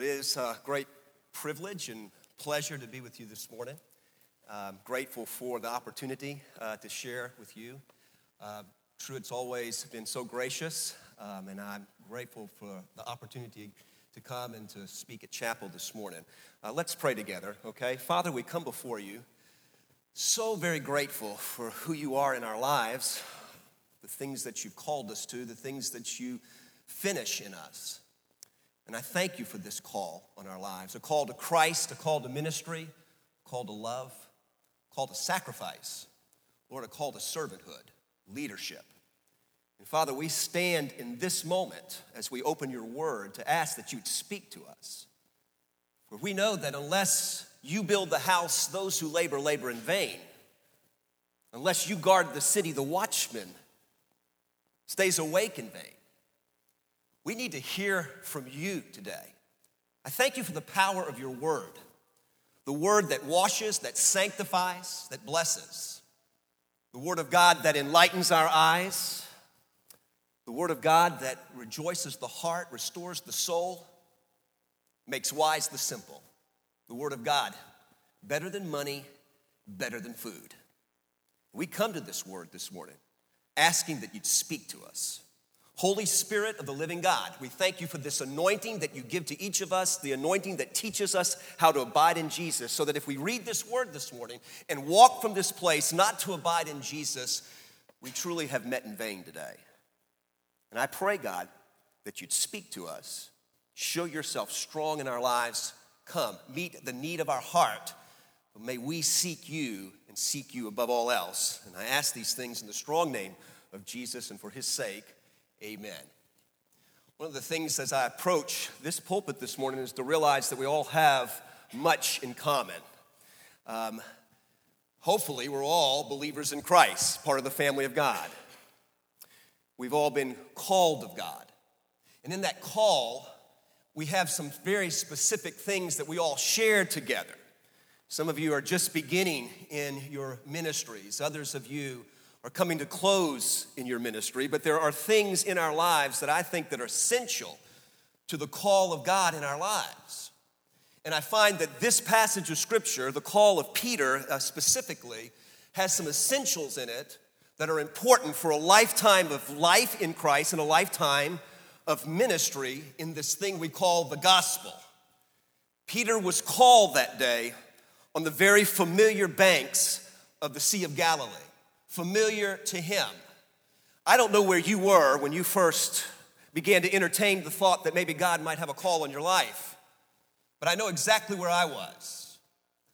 It is a great privilege and pleasure to be with you this morning. I'm grateful for the opportunity uh, to share with you. Uh, Truett's always been so gracious, um, and I'm grateful for the opportunity to come and to speak at chapel this morning. Uh, let's pray together, okay? Father, we come before you so very grateful for who you are in our lives, the things that you've called us to, the things that you finish in us. And I thank you for this call on our lives a call to Christ, a call to ministry, a call to love, a call to sacrifice, Lord, a call to servanthood, leadership. And Father, we stand in this moment as we open your word to ask that you'd speak to us. For we know that unless you build the house, those who labor, labor in vain. Unless you guard the city, the watchman stays awake in vain. We need to hear from you today. I thank you for the power of your word, the word that washes, that sanctifies, that blesses, the word of God that enlightens our eyes, the word of God that rejoices the heart, restores the soul, makes wise the simple. The word of God, better than money, better than food. We come to this word this morning asking that you'd speak to us. Holy Spirit of the living God, we thank you for this anointing that you give to each of us, the anointing that teaches us how to abide in Jesus, so that if we read this word this morning and walk from this place not to abide in Jesus, we truly have met in vain today. And I pray, God, that you'd speak to us, show yourself strong in our lives. Come, meet the need of our heart. May we seek you and seek you above all else. And I ask these things in the strong name of Jesus and for his sake. Amen. One of the things as I approach this pulpit this morning is to realize that we all have much in common. Um, hopefully, we're all believers in Christ, part of the family of God. We've all been called of God. And in that call, we have some very specific things that we all share together. Some of you are just beginning in your ministries, others of you are coming to close in your ministry, but there are things in our lives that I think that are essential to the call of God in our lives. And I find that this passage of scripture, the call of Peter uh, specifically, has some essentials in it that are important for a lifetime of life in Christ and a lifetime of ministry in this thing we call the gospel. Peter was called that day on the very familiar banks of the Sea of Galilee familiar to him. I don't know where you were when you first began to entertain the thought that maybe God might have a call on your life, but I know exactly where I was.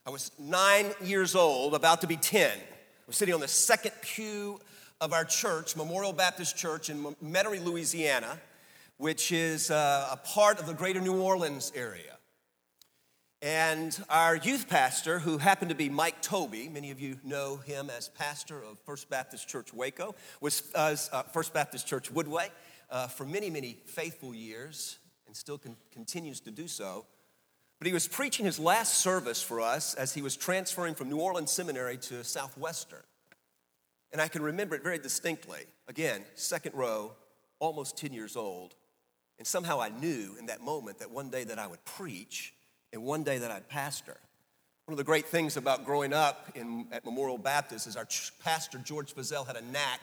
I was nine years old, about to be 10. I was sitting on the second pew of our church, Memorial Baptist Church in Metairie, Louisiana, which is uh, a part of the greater New Orleans area. And our youth pastor, who happened to be Mike Toby, many of you know him as pastor of First Baptist Church Waco, was uh, First Baptist Church Woodway uh, for many, many faithful years and still con- continues to do so. But he was preaching his last service for us as he was transferring from New Orleans Seminary to Southwestern. And I can remember it very distinctly. Again, second row, almost 10 years old. And somehow I knew in that moment that one day that I would preach and one day that I'd pastor. One of the great things about growing up in, at Memorial Baptist is our pastor, George Fazell, had a knack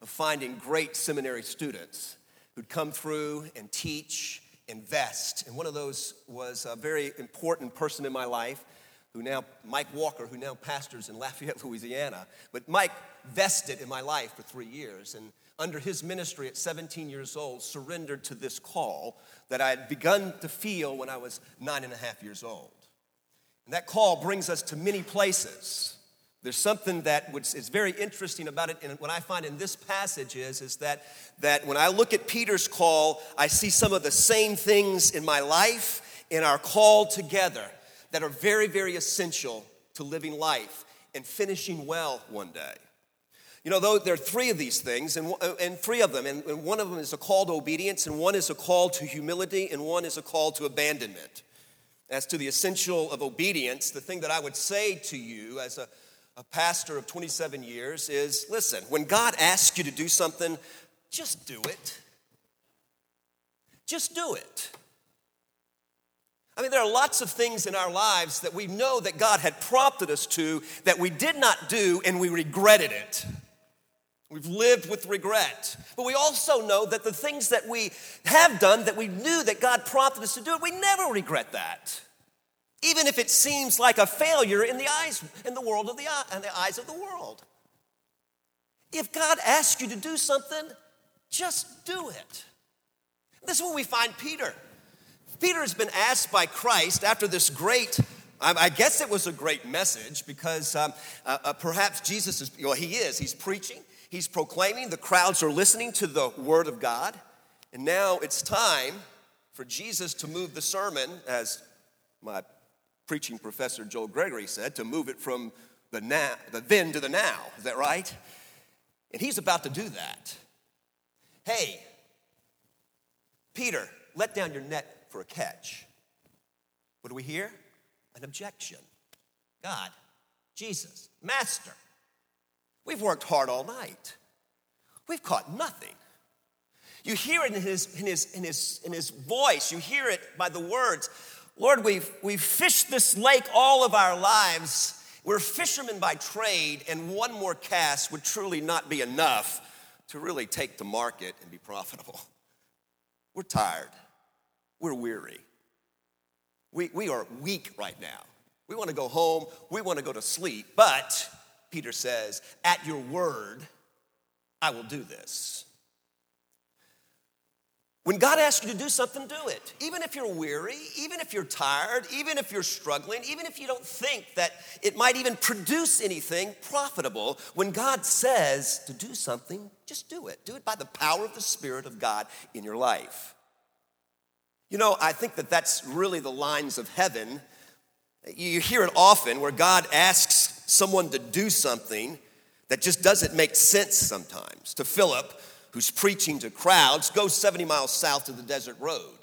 of finding great seminary students who'd come through and teach, invest. And one of those was a very important person in my life who now, Mike Walker, who now pastors in Lafayette, Louisiana. But Mike vested in my life for three years. And under his ministry at 17 years old, surrendered to this call that I had begun to feel when I was nine and a half years old. And that call brings us to many places. There's something that is very interesting about it, and what I find in this passage is, is that, that when I look at Peter's call, I see some of the same things in my life, in our call together, that are very, very essential to living life and finishing well one day. You know, there are three of these things, and, uh, and three of them, and, and one of them is a call to obedience, and one is a call to humility, and one is a call to abandonment. As to the essential of obedience, the thing that I would say to you as a, a pastor of 27 years is listen, when God asks you to do something, just do it. Just do it. I mean, there are lots of things in our lives that we know that God had prompted us to that we did not do and we regretted it. We've lived with regret. But we also know that the things that we have done that we knew that God prompted us to do, we never regret that. Even if it seems like a failure in the eyes in the world of the in the eyes of the world. If God asks you to do something, just do it. This is where we find Peter. Peter has been asked by Christ after this great I guess it was a great message because um, uh, uh, perhaps Jesus is, well, he is, he's preaching, He's proclaiming, the crowds are listening to the word of God. And now it's time for Jesus to move the sermon, as my preaching professor Joel Gregory said, to move it from the, now, the then to the now. Is that right? And he's about to do that. Hey, Peter, let down your net for a catch. What do we hear? An objection. God, Jesus, Master, We've worked hard all night. We've caught nothing. You hear it in his, in his, in his, in his voice, you hear it by the words. Lord, we've, we've fished this lake all of our lives. We're fishermen by trade, and one more cast would truly not be enough to really take to market and be profitable. We're tired. We're weary. We, we are weak right now. We want to go home. We want to go to sleep. But Peter says, At your word, I will do this. When God asks you to do something, do it. Even if you're weary, even if you're tired, even if you're struggling, even if you don't think that it might even produce anything profitable, when God says to do something, just do it. Do it by the power of the Spirit of God in your life. You know, I think that that's really the lines of heaven. You hear it often where God asks someone to do something that just doesn't make sense sometimes. To Philip, who's preaching to crowds, go 70 miles south to the desert road.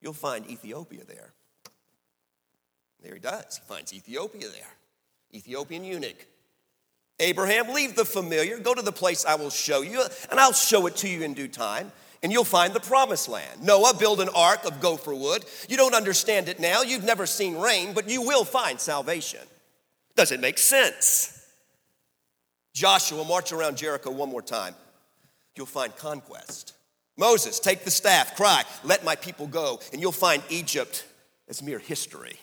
You'll find Ethiopia there. There he does. He finds Ethiopia there. Ethiopian eunuch. Abraham, leave the familiar, go to the place I will show you, and I'll show it to you in due time, and you'll find the promised land. Noah, build an ark of gopher wood. You don't understand it now, you've never seen rain, but you will find salvation. Does it make sense? Joshua, march around Jericho one more time. You'll find conquest. Moses, take the staff, cry, let my people go, and you'll find Egypt as mere history.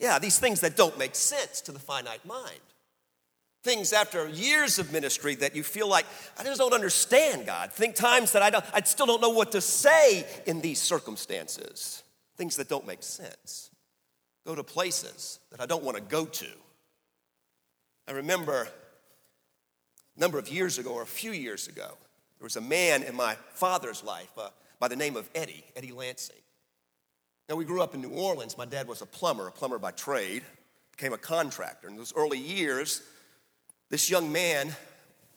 Yeah, these things that don't make sense to the finite mind. Things after years of ministry that you feel like, I just don't understand God. Think times that I, don't, I still don't know what to say in these circumstances. Things that don't make sense go to places that I don't want to go to. I remember a number of years ago, or a few years ago, there was a man in my father's life uh, by the name of Eddie, Eddie Lansing. Now, we grew up in New Orleans. My dad was a plumber, a plumber by trade, became a contractor. In those early years, this young man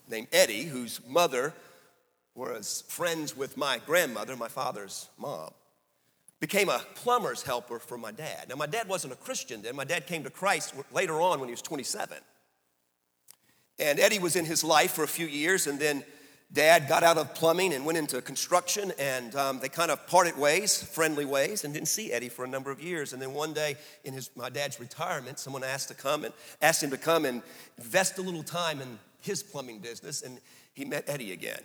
named Eddie, whose mother was friends with my grandmother, my father's mom, became a plumber's helper for my dad. Now, my dad wasn't a Christian then. My dad came to Christ later on when he was 27. And Eddie was in his life for a few years, and then dad got out of plumbing and went into construction, and um, they kind of parted ways, friendly ways, and didn't see Eddie for a number of years. And then one day in his, my dad's retirement, someone asked to come and asked him to come and invest a little time in his plumbing business, and he met Eddie again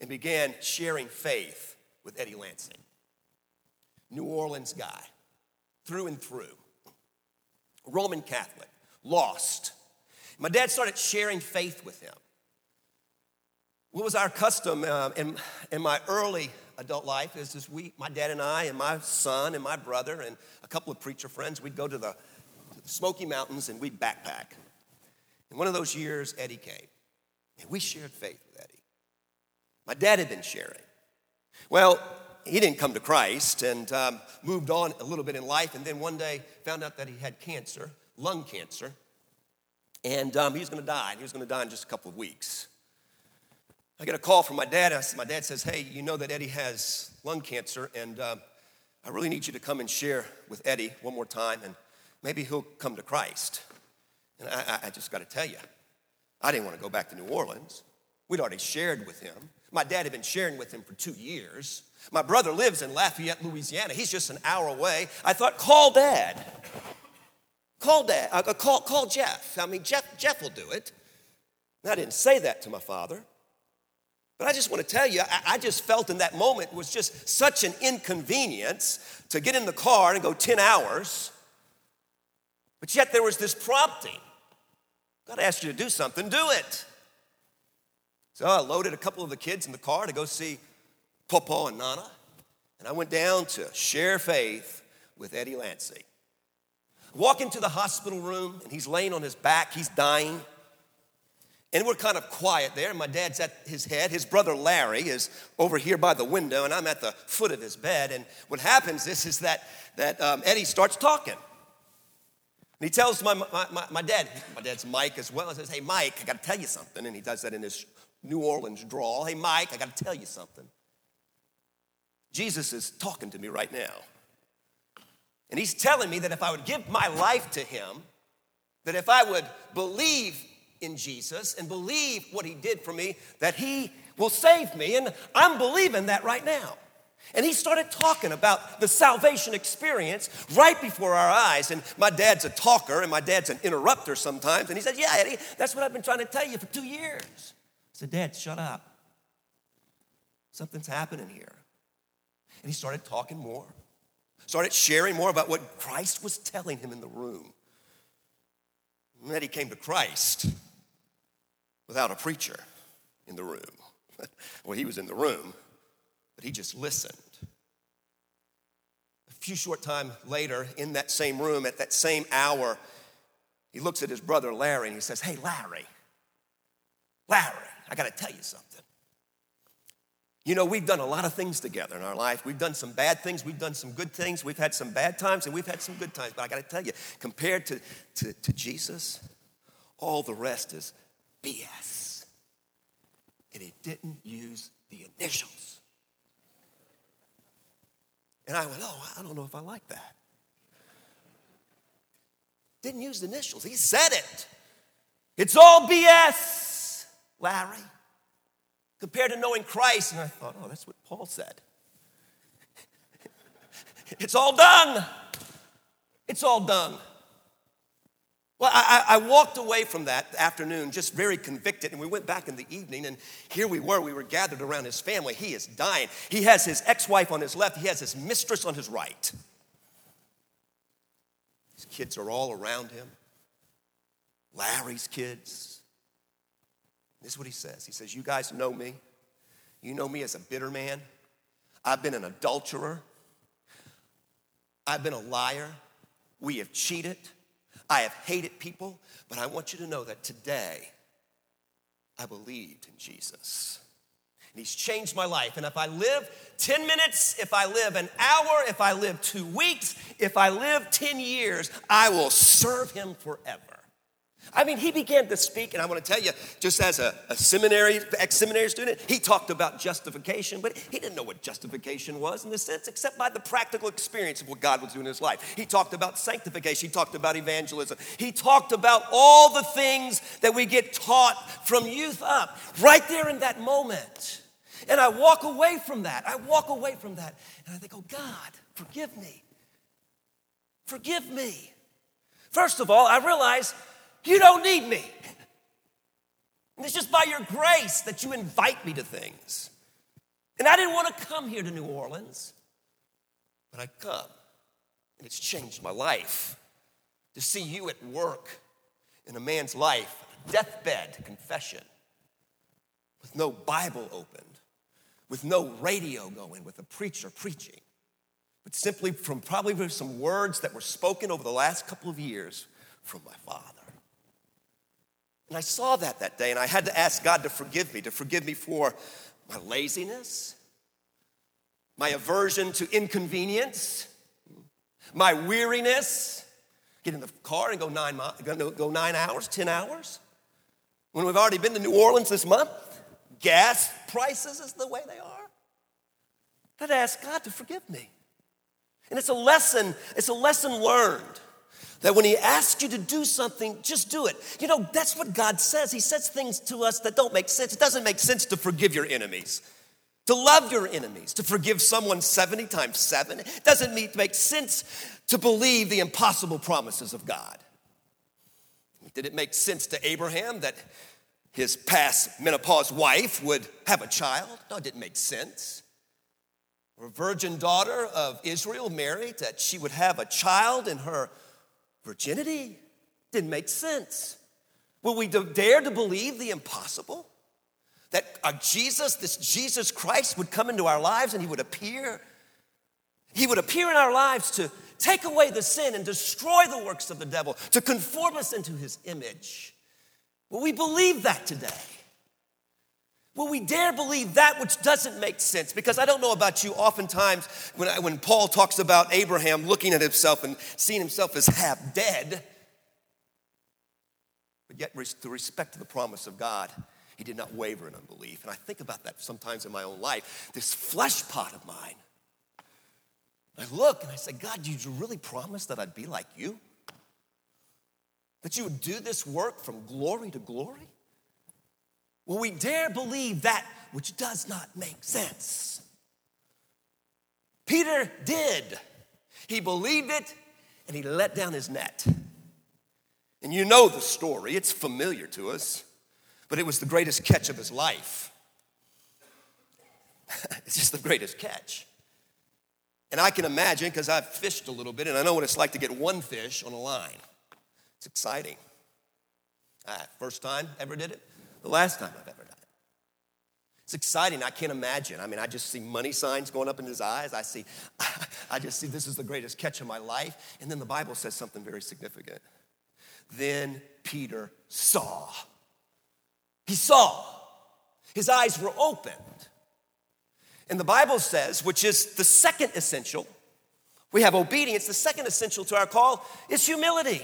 and began sharing faith with Eddie Lansing. New Orleans guy, through and through. Roman Catholic, lost. My dad started sharing faith with him. What was our custom uh, in, in my early adult life is, is we, my dad and I and my son and my brother and a couple of preacher friends, we'd go to the Smoky Mountains and we'd backpack. And one of those years, Eddie came. And we shared faith with Eddie. My dad had been sharing. Well, he didn't come to Christ and um, moved on a little bit in life, and then one day found out that he had cancer, lung cancer, and um, he was going to die. He was going to die in just a couple of weeks. I get a call from my dad. My dad says, "Hey, you know that Eddie has lung cancer, and um, I really need you to come and share with Eddie one more time, and maybe he'll come to Christ." And I, I just got to tell you, I didn't want to go back to New Orleans. We'd already shared with him. My dad had been sharing with him for two years. My brother lives in Lafayette, Louisiana. He's just an hour away. I thought, call dad. Call dad. Uh, call, call Jeff. I mean, Jeff, Jeff will do it. And I didn't say that to my father. But I just want to tell you, I, I just felt in that moment was just such an inconvenience to get in the car and go 10 hours. But yet there was this prompting God asked you to do something, do it. So I loaded a couple of the kids in the car to go see Papa and Nana. And I went down to share faith with Eddie Lansing. Walk into the hospital room, and he's laying on his back, he's dying. And we're kind of quiet there. My dad's at his head. His brother Larry is over here by the window, and I'm at the foot of his bed. And what happens is, is that, that um, Eddie starts talking. And he tells my, my, my, my dad, my dad's Mike as well, says, Hey, Mike, I got to tell you something. And he does that in his New Orleans drawl. Hey, Mike, I got to tell you something. Jesus is talking to me right now. And he's telling me that if I would give my life to him, that if I would believe in Jesus and believe what he did for me, that he will save me. And I'm believing that right now. And he started talking about the salvation experience right before our eyes. And my dad's a talker and my dad's an interrupter sometimes. And he said, Yeah, Eddie, that's what I've been trying to tell you for two years. I said, Dad, shut up. Something's happening here. And he started talking more, started sharing more about what Christ was telling him in the room. And then he came to Christ without a preacher in the room. well, he was in the room, but he just listened. A few short time later, in that same room, at that same hour, he looks at his brother Larry and he says, Hey, Larry, Larry, I got to tell you something. You know, we've done a lot of things together in our life. We've done some bad things, we've done some good things, we've had some bad times, and we've had some good times. But I got to tell you, compared to, to, to Jesus, all the rest is BS. And he didn't use the initials. And I went, oh, I don't know if I like that. Didn't use the initials. He said it. It's all BS, Larry. Compared to knowing Christ. And I thought, oh, that's what Paul said. it's all done. It's all done. Well, I, I, walked away from that afternoon just very convicted, and we went back in the evening, and here we were. We were gathered around his family. He is dying. He has his ex wife on his left, he has his mistress on his right. His kids are all around him. Larry's kids. This is what he says He says, You guys know me. You know me as a bitter man. I've been an adulterer. I've been a liar. We have cheated. I have hated people, but I want you to know that today I believed in Jesus. And he's changed my life. And if I live 10 minutes, if I live an hour, if I live two weeks, if I live 10 years, I will serve him forever. I mean, he began to speak, and I want to tell you, just as a, a seminary, ex seminary student, he talked about justification, but he didn't know what justification was in the sense, except by the practical experience of what God was doing in his life. He talked about sanctification, he talked about evangelism, he talked about all the things that we get taught from youth up, right there in that moment. And I walk away from that. I walk away from that, and I think, oh, God, forgive me. Forgive me. First of all, I realize you don't need me. And it's just by your grace that you invite me to things. And I didn't want to come here to New Orleans, but I come. And it's changed my life to see you at work in a man's life, a deathbed confession, with no Bible opened, with no radio going, with a preacher preaching, but simply from probably some words that were spoken over the last couple of years from my father. And I saw that that day, and I had to ask God to forgive me, to forgive me for my laziness, my aversion to inconvenience, my weariness. Get in the car and go nine, go nine hours, 10 hours. When we've already been to New Orleans this month, gas prices is the way they are. I had to ask God to forgive me. And it's a lesson, it's a lesson learned That when He asks you to do something, just do it. You know, that's what God says. He says things to us that don't make sense. It doesn't make sense to forgive your enemies, to love your enemies, to forgive someone 70 times 7. It doesn't make sense to believe the impossible promises of God. Did it make sense to Abraham that his past menopause wife would have a child? No, it didn't make sense. Or a virgin daughter of Israel, Mary, that she would have a child in her virginity? Didn't make sense. Will we dare to believe the impossible? That a Jesus, this Jesus Christ, would come into our lives and he would appear? He would appear in our lives to take away the sin and destroy the works of the devil, to conform us into his image. Will we believe that today? Will we dare believe that which doesn't make sense? Because I don't know about you, oftentimes when, I, when Paul talks about Abraham looking at himself and seeing himself as half dead, but yet, with respect to the promise of God, he did not waver in unbelief. And I think about that sometimes in my own life. This flesh pot of mine I look and I say, God, did you really promise that I'd be like you? That you would do this work from glory to glory? Will we dare believe that which does not make sense? Peter did. He believed it and he let down his net. And you know the story, it's familiar to us, but it was the greatest catch of his life. it's just the greatest catch. And I can imagine, because I've fished a little bit and I know what it's like to get one fish on a line. It's exciting. Ah, first time ever did it, the last time I've ever done it. It's exciting. I can't imagine. I mean, I just see money signs going up in his eyes. I see, I just see this is the greatest catch of my life. And then the Bible says something very significant. Then Peter saw. He saw. His eyes were opened. And the Bible says, which is the second essential, we have obedience. The second essential to our call is humility.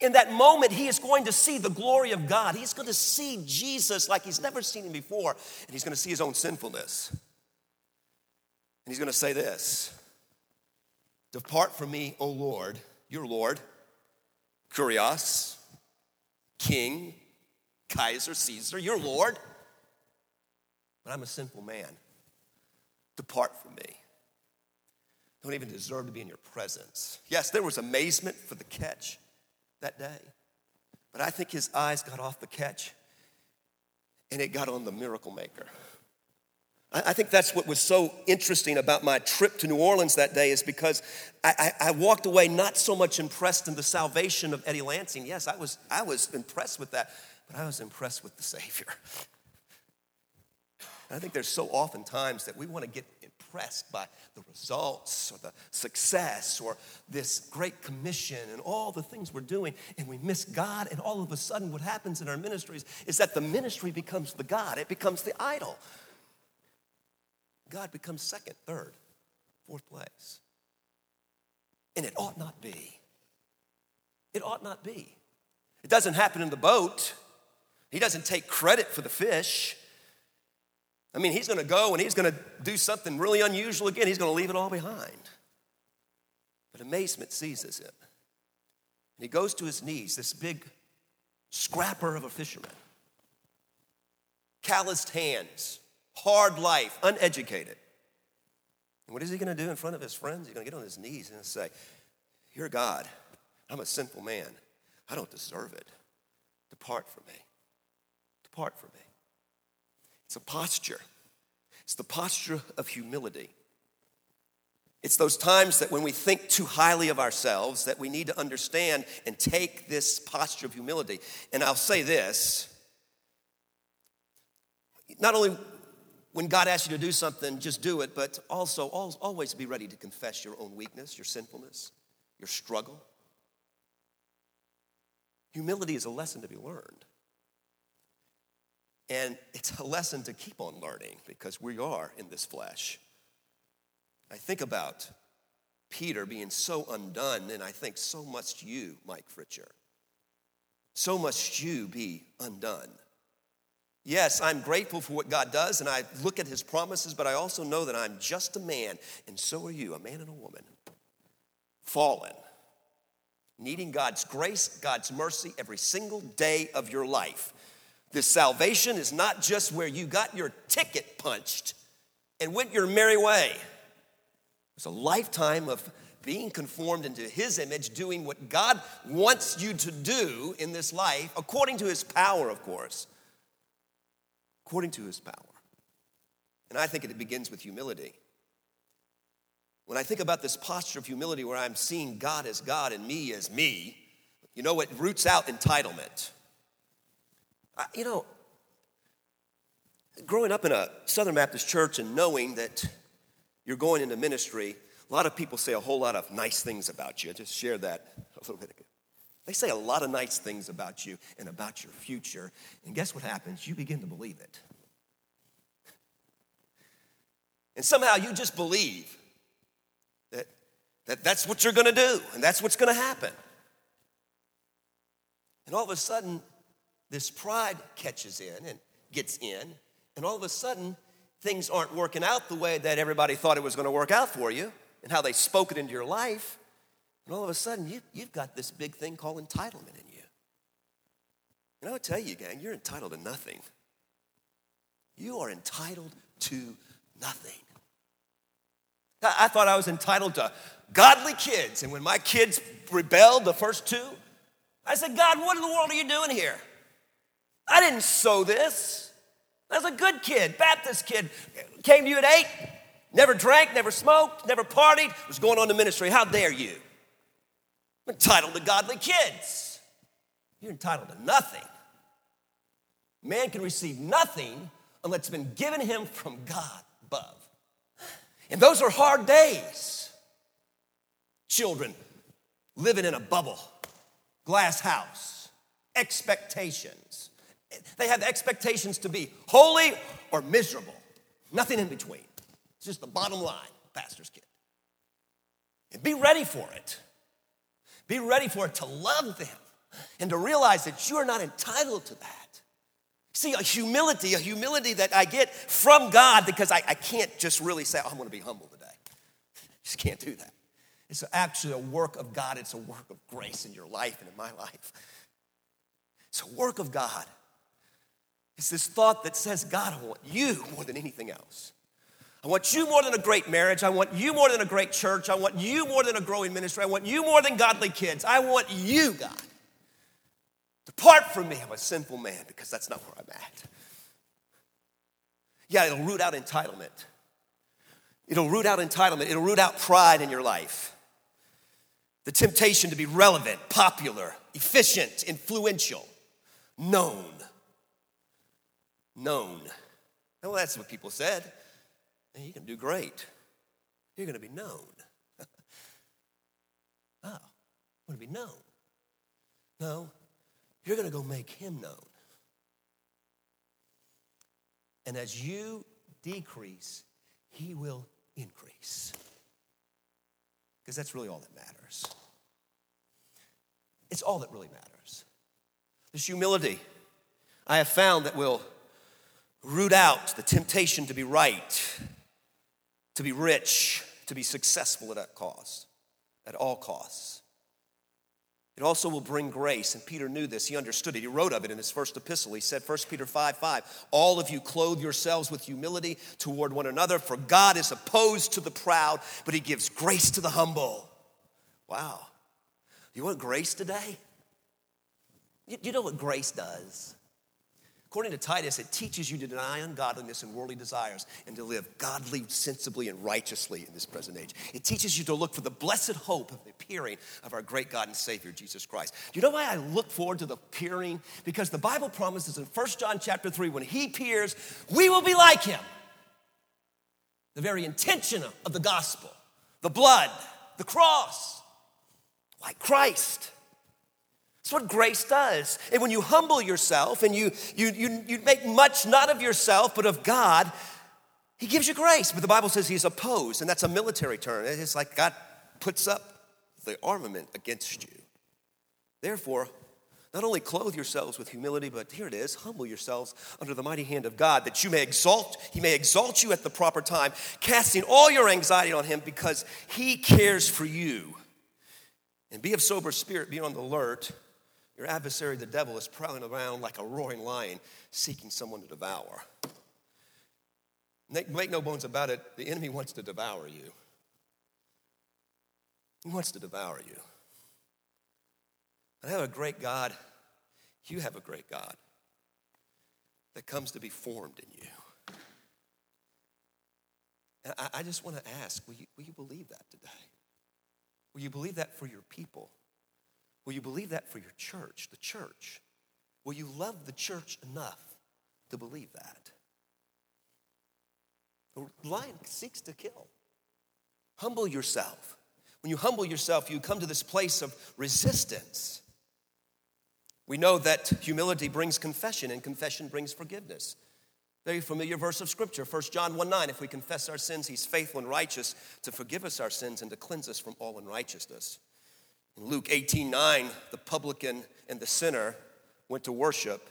In that moment, he is going to see the glory of God. He's going to see Jesus like he's never seen him before, and he's going to see his own sinfulness. And he's going to say this Depart from me, O Lord, your Lord, Kurios, King, Kaiser, Caesar, your Lord but I'm a sinful man. Depart from me. Don't even deserve to be in your presence. Yes, there was amazement for the catch that day, but I think his eyes got off the catch and it got on the miracle maker. I think that's what was so interesting about my trip to New Orleans that day is because I, I, I, walked away not so much impressed in the salvation of Eddie Lansing. Yes, I was, I was impressed with that, but I was impressed with the Savior. And I think there's so often times that we want to get impressed by the results or the success or this great commission and all the things we're doing, and we miss God. And all of a sudden, what happens in our ministries is that the ministry becomes the God, it becomes the idol. God becomes second, third, fourth place. And it ought not be. It ought not be. It doesn't happen in the boat. He doesn't take credit for the fish. I mean, he's going to go and he's going to do something really unusual again. He's going to leave it all behind. But amazement seizes him. And he goes to his knees, this big scrapper of a fisherman. Calloused hands, hard life, uneducated. And what is he going to do in front of his friends? He's going to get on his knees and say, You're God. I'm a sinful man. I don't deserve it. Depart from me. Depart from me. It's a posture, it's the posture of humility. It's those times that when we think too highly of ourselves that we need to understand and take this posture of humility. And I'll say this not only when God asks you to do something, just do it, but also always be ready to confess your own weakness, your sinfulness, your struggle. Humility is a lesson to be learned. And it's a lesson to keep on learning because we are in this flesh. I think about Peter being so undone, and I think so must you, Mike Fritcher. So must you be undone. Yes, I'm grateful for what God does, and I look at his promises, but I also know that I'm just a man, and so are you, a man and a woman, fallen. needing God's grace, God's mercy every single day of your life. This salvation is not just where you got your ticket punched and went your merry way. It's a lifetime of being conformed into His image, doing what God wants you to do in this life, according to His power, of course. According to His power. And I think it begins with humility. When I think about this posture of humility where I'm seeing God as God and me as me, you know, it roots out entitlement. You know, growing up in a Southern Baptist church and knowing that you're going into ministry, a lot of people say a whole lot of nice things about you. I just shared that a little bit ago. They say a lot of nice things about you and about your future. And guess what happens? You begin to believe it. And somehow you just believe that, that that's what you're gonna do and that's what's gonna happen. And all of a sudden, this pride catches in and gets in, and all of a sudden, things aren't working out the way that everybody thought it was gonna work out for you and how they spoke it into your life. And all of a sudden, you, you've got this big thing called entitlement in you. And I would tell you, gang, you're entitled to nothing. You are entitled to nothing. I thought I was entitled to godly kids. And when my kids rebelled, the first two, I said, God, what in the world are you doing here? I didn't sow this. I was a good kid, Baptist kid. Came to you at eight, never drank, never smoked, never partied, was going on to ministry. How dare you? I'm entitled to godly kids. You're entitled to nothing. Man can receive nothing unless it's been given him from God above. And those are hard days. Children living in a bubble, glass house, expectations. They have expectations to be holy or miserable, nothing in between. It's just the bottom line, pastor's kid. And be ready for it. Be ready for it to love them and to realize that you are not entitled to that. See, a humility, a humility that I get from God because I, I can't just really say, oh, I'm gonna be humble today. Just can't do that. It's actually a work of God, it's a work of grace in your life and in my life. It's a work of God. It's this thought that says, God, I want you more than anything else. I want you more than a great marriage. I want you more than a great church. I want you more than a growing ministry. I want you more than godly kids. I want you, God. Depart from me, I'm a sinful man, because that's not where I'm at. Yeah, it'll root out entitlement. It'll root out entitlement. It'll root out pride in your life. The temptation to be relevant, popular, efficient, influential, known. Known. Well, that's what people said. You can do great. You're going to be known. oh, going to be known. No, you're going to go make him known. And as you decrease, he will increase. Because that's really all that matters. It's all that really matters. This humility, I have found that will root out the temptation to be right, to be rich, to be successful at that cost, at all costs. It also will bring grace. And Peter knew this. He understood it. He wrote of it in his first epistle. He said, 1 Peter 5 5, all of you clothe yourselves with humility toward one another, for God is opposed to the proud, but he gives grace to the humble. Wow. You want grace today? You know what grace does? According to Titus, it teaches you to deny ungodliness and worldly desires and to live godly, sensibly, and righteously in this present age. It teaches you to look for the blessed hope of the appearing of our great God and Savior, Jesus Christ. Do you know why I look forward to the appearing? Because the Bible promises in 1 John chapter 3, when he appears, we will be like him. The very intention of the gospel, the blood, the cross, like Christ. That's what grace does. And when you humble yourself and you, you, you, you make much not of yourself, but of God, He gives you grace. But the Bible says He's opposed, and that's a military term. It's like God puts up the armament against you. Therefore, not only clothe yourselves with humility, but here it is humble yourselves under the mighty hand of God, that you may exalt, He may exalt you at the proper time, casting all your anxiety on Him because He cares for you. And be of sober spirit, be on the alert. Your adversary, the devil, is prowling around like a roaring lion, seeking someone to devour. Make no bones about it, the enemy wants to devour you. He wants to devour you. I have a great God. You have a great God that comes to be formed in you. And I, I just want to ask will you, will you believe that today? Will you believe that for your people? Will you believe that for your church, the church? Will you love the church enough to believe that? The lion seeks to kill. Humble yourself. When you humble yourself, you come to this place of resistance. We know that humility brings confession, and confession brings forgiveness. Very familiar verse of scripture, 1 John 1 9. If we confess our sins, he's faithful and righteous to forgive us our sins and to cleanse us from all unrighteousness. Luke 18 9, the publican and the sinner went to worship.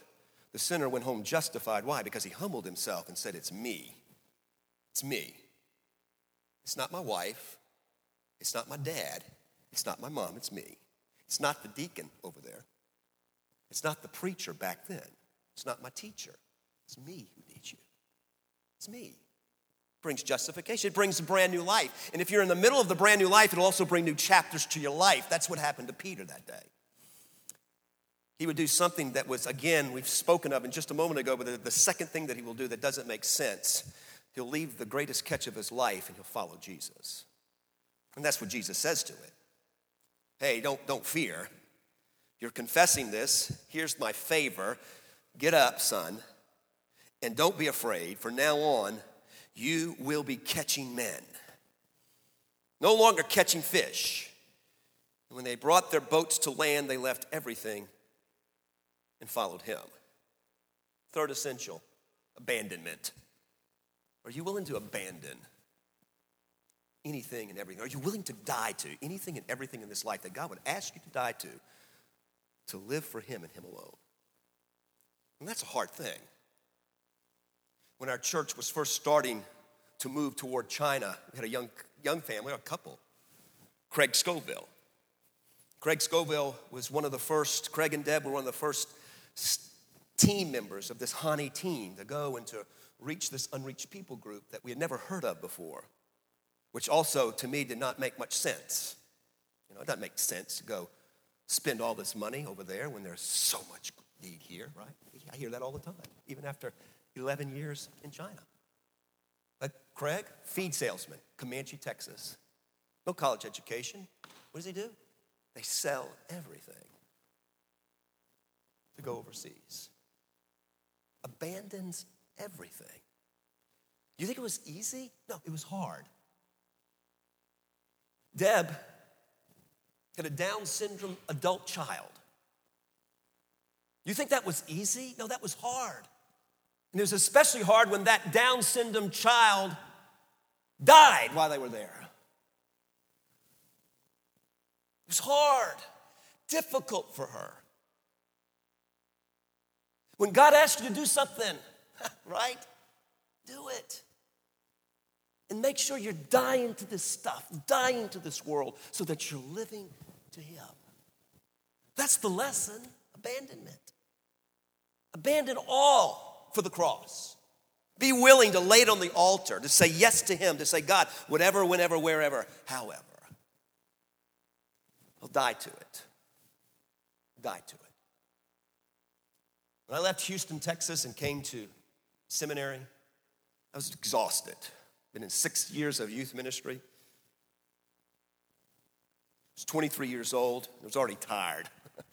The sinner went home justified. Why? Because he humbled himself and said, It's me. It's me. It's not my wife. It's not my dad. It's not my mom. It's me. It's not the deacon over there. It's not the preacher back then. It's not my teacher. It's me who needs you. It's me. Brings justification. It brings a brand new life. And if you're in the middle of the brand new life, it'll also bring new chapters to your life. That's what happened to Peter that day. He would do something that was, again, we've spoken of in just a moment ago, but the second thing that he will do that doesn't make sense, he'll leave the greatest catch of his life and he'll follow Jesus. And that's what Jesus says to it. Hey, don't, don't fear. You're confessing this. Here's my favor. Get up, son, and don't be afraid. For now on, you will be catching men. No longer catching fish. And when they brought their boats to land, they left everything and followed him. Third essential abandonment. Are you willing to abandon anything and everything? Are you willing to die to anything and everything in this life that God would ask you to die to to live for Him and Him alone. And that's a hard thing. When our church was first starting to move toward China, we had a young, young family, a couple, Craig Scoville. Craig Scoville was one of the first, Craig and Deb were one of the first team members of this Hani team to go and to reach this unreached people group that we had never heard of before, which also to me did not make much sense. You know, it doesn't make sense to go spend all this money over there when there's so much need here, right? I hear that all the time, even after 11 years in China. But Craig, feed salesman, Comanche, Texas. No college education. What does he do? They sell everything to go overseas. Abandons everything. You think it was easy? No, it was hard. Deb had a Down syndrome adult child. You think that was easy? No, that was hard. And it was especially hard when that Down syndrome child died while they were there. It was hard, difficult for her. When God asks you to do something, right? Do it. And make sure you're dying to this stuff, dying to this world, so that you're living to Him. That's the lesson abandonment. Abandon all for the cross. Be willing to lay it on the altar, to say yes to Him, to say, God, whatever, whenever, wherever, however. I'll die to it. Die to it. When I left Houston, Texas, and came to seminary, I was exhausted. Been in six years of youth ministry I was 23 years old. I was already tired. I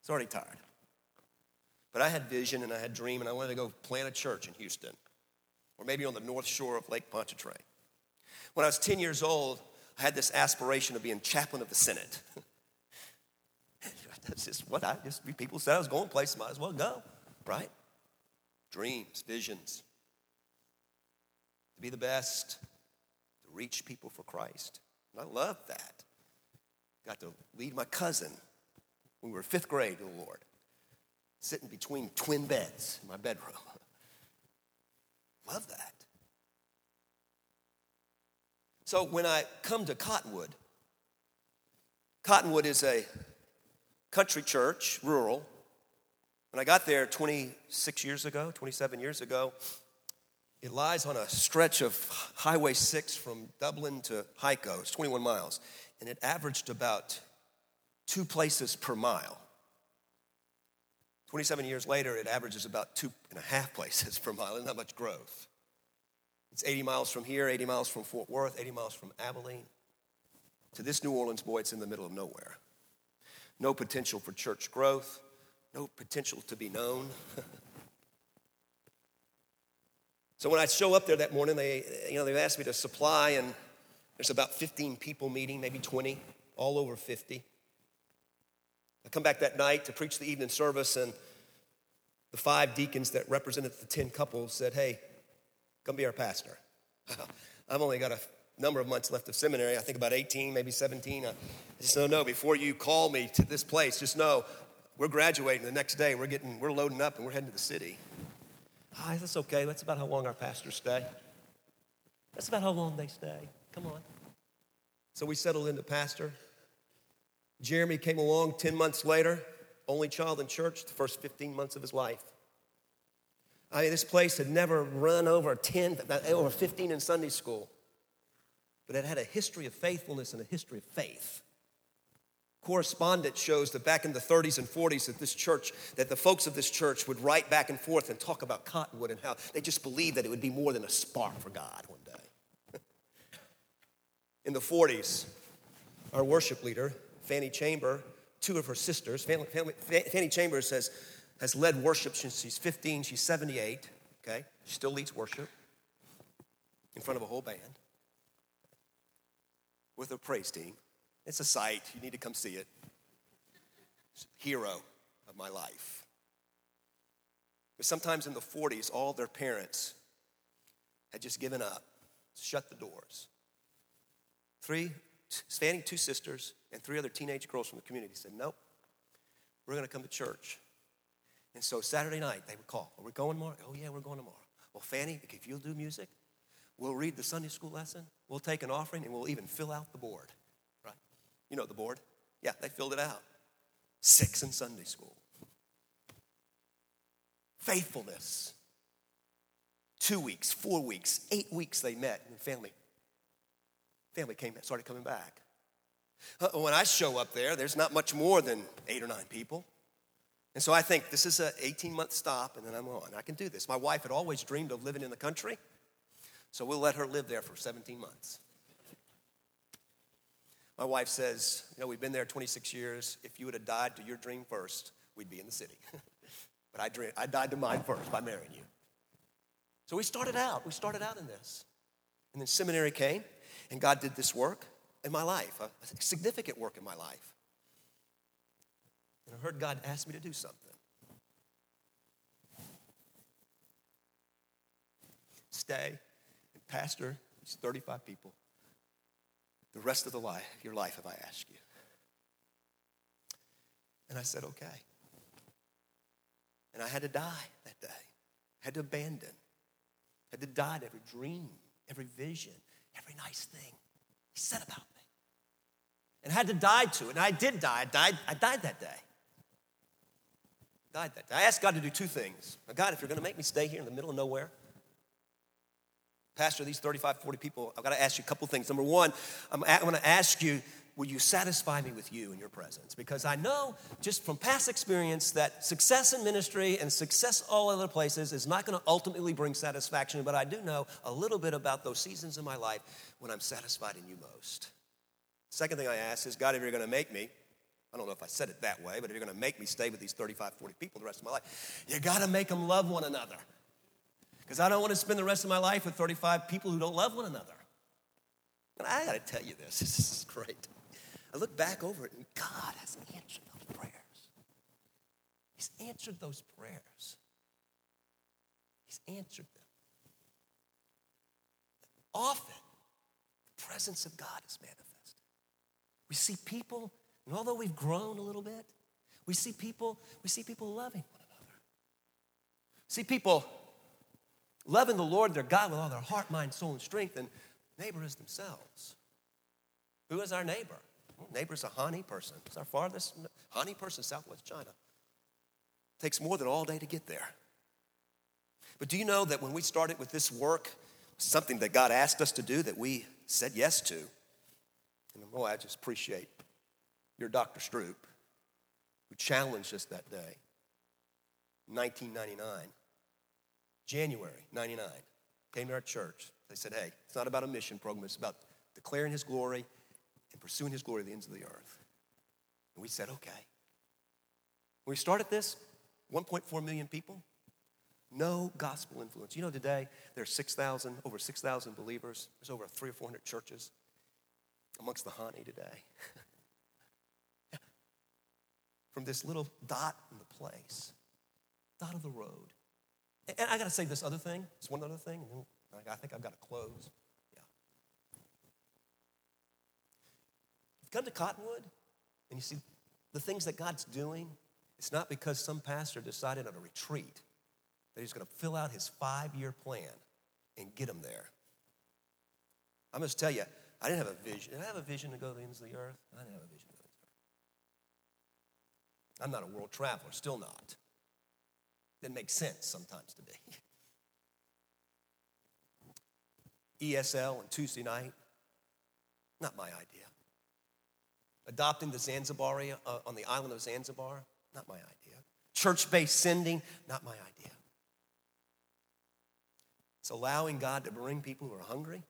was already tired. But I had vision and I had dream, and I wanted to go plant a church in Houston, or maybe on the north shore of Lake Pontchartrain. When I was 10 years old, I had this aspiration of being chaplain of the Senate. That's just what I just people said I was going place, might as well go, right? Dreams, visions. To be the best, to reach people for Christ. And I love that. Got to lead my cousin when we were fifth grade to the Lord, sitting between twin beds in my bedroom. Love that. So when I come to Cottonwood, Cottonwood is a country church, rural. When I got there 26 years ago, 27 years ago, it lies on a stretch of Highway 6 from Dublin to Hico. It's 21 miles. And it averaged about two places per mile. 27 years later, it averages about two and a half places per mile. There's not much growth. It's 80 miles from here, 80 miles from Fort Worth, 80 miles from Abilene. To this New Orleans boy, it's in the middle of nowhere. No potential for church growth, no potential to be known. so when I show up there that morning, they, you know, they've asked me to supply, and there's about 15 people meeting, maybe 20, all over 50. I come back that night to preach the evening service, and the five deacons that represented the 10 couples said, Hey, come be our pastor. I've only got a number of months left of seminary, I think about 18, maybe 17. I just know, before you call me to this place, just know we're graduating the next day. We're getting, we're loading up and we're heading to the city. Ah, that's okay. That's about how long our pastors stay. That's about how long they stay. Come on. So we settled into pastor. Jeremy came along 10 months later, only child in church, the first 15 months of his life. I mean, this place had never run over 10, over 15 in Sunday school, but it had a history of faithfulness and a history of faith. Correspondence shows that back in the 30s and 40s that this church, that the folks of this church would write back and forth and talk about Cottonwood and how they just believed that it would be more than a spark for God one day. in the 40s, our worship leader, Fanny Chamber, two of her sisters. Fanny, Fanny Chambers has, has led worship since she's 15. She's 78, okay? She still leads worship in front of a whole band with a praise team. It's a sight. You need to come see it. Hero of my life. But sometimes in the 40s, all their parents had just given up, shut the doors. Three Fanny, two sisters, and three other teenage girls from the community said, Nope, we're going to come to church. And so Saturday night, they would call, Are we going tomorrow? Oh, yeah, we're going tomorrow. Well, Fanny, if you'll do music, we'll read the Sunday school lesson, we'll take an offering, and we'll even fill out the board. Right? You know the board? Yeah, they filled it out. Six in Sunday school. Faithfulness. Two weeks, four weeks, eight weeks they met in the family family came, started coming back. When I show up there, there's not much more than eight or nine people. And so I think this is an 18 month stop, and then I'm on. I can do this. My wife had always dreamed of living in the country, so we'll let her live there for 17 months. My wife says, You know, we've been there 26 years. If you would have died to your dream first, we'd be in the city. but I, dream, I died to mine first by marrying you. So we started out. We started out in this. And then seminary came. And God did this work in my life, a significant work in my life. And I heard God ask me to do something. Stay and pastor these 35 people the rest of the life, your life if I ask you. And I said, okay. And I had to die that day. Had to abandon. Had to die to every dream, every vision, every nice thing he said about me. And I had to die to it. And I did die. I died, I died that day. Died that day. I asked God to do two things. Now, God, if you're going to make me stay here in the middle of nowhere, Pastor, these 35, 40 people, I've got to ask you a couple things. Number one, I'm, I'm going to ask you Will you satisfy me with you and your presence? Because I know just from past experience that success in ministry and success all other places is not going to ultimately bring satisfaction, but I do know a little bit about those seasons in my life when I'm satisfied in you most. Second thing I ask is God, if you're going to make me, I don't know if I said it that way, but if you're going to make me stay with these 35, 40 people the rest of my life, you got to make them love one another. Because I don't want to spend the rest of my life with 35 people who don't love one another. And I got to tell you this, this is great. I look back over it and God has answered those prayers. He's answered those prayers. He's answered them. Often, the presence of God is manifested. We see people, and although we've grown a little bit, we see people, we see people loving one another. See people loving the Lord, their God, with all their heart, mind, soul, and strength, and neighbor is themselves. Who is our neighbor? Neighbor's a Han person. It's our farthest Han person, Southwest China. Takes more than all day to get there. But do you know that when we started with this work, something that God asked us to do that we said yes to? And boy, I just appreciate your Dr. Stroop, who challenged us that day. 1999, January 99, came to our church. They said, hey, it's not about a mission program, it's about declaring His glory and pursuing His glory to the ends of the earth. And we said, okay. When we started this, 1.4 million people, no gospel influence. You know, today there are 6,000, over 6,000 believers. There's over three or 400 churches amongst the Hani today. From this little dot in the place, dot of the road. And I got to say this other thing. It's one other thing. I think I've got to close. Yeah. You've come to Cottonwood, and you see the things that God's doing. It's not because some pastor decided on a retreat that he's going to fill out his five year plan and get them there. I must tell you, I didn't have a vision. Did I have a vision to go to the ends of the earth? I didn't have a vision to go to the earth. I'm not a world traveler, still not. Didn't make sense sometimes to me. ESL on Tuesday night, not my idea. Adopting the Zanzibar uh, on the island of Zanzibar, not my idea. Church based sending, not my idea. It's allowing God to bring people who are hungry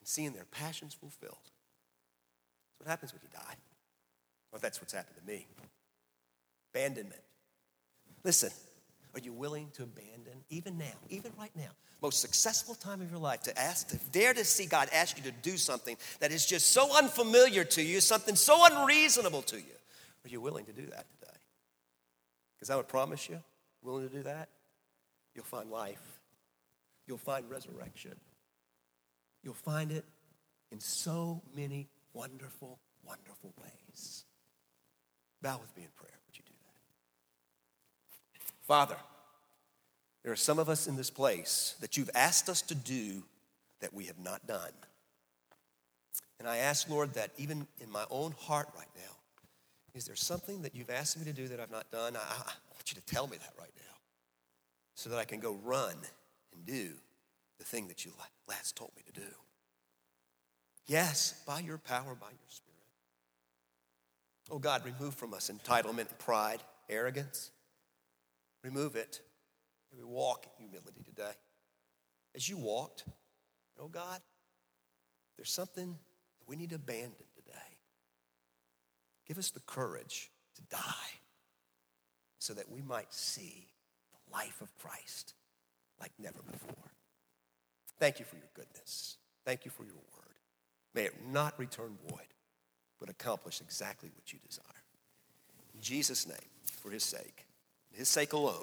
and seeing their passions fulfilled. That's what happens when you die. Well, that's what's happened to me. Abandonment. Listen, are you willing to abandon, even now, even right now, most successful time of your life, to ask, to dare to see God ask you to do something that is just so unfamiliar to you, something so unreasonable to you? Are you willing to do that today? Because I would promise you, willing to do that, you'll find life you'll find resurrection. You'll find it in so many wonderful, wonderful ways. Bow with me in prayer. Would you do? Father, there are some of us in this place that you've asked us to do that we have not done. And I ask, Lord, that even in my own heart right now, is there something that you've asked me to do that I've not done? I, I want you to tell me that right now so that I can go run and do the thing that you last told me to do. Yes, by your power, by your spirit. Oh God, remove from us entitlement, pride, arrogance. Remove it. May we walk in humility today. As you walked, oh God, there's something that we need to abandon today. Give us the courage to die so that we might see the life of Christ like never before. Thank you for your goodness. Thank you for your word. May it not return void, but accomplish exactly what you desire. In Jesus' name, for his sake, his sake alone.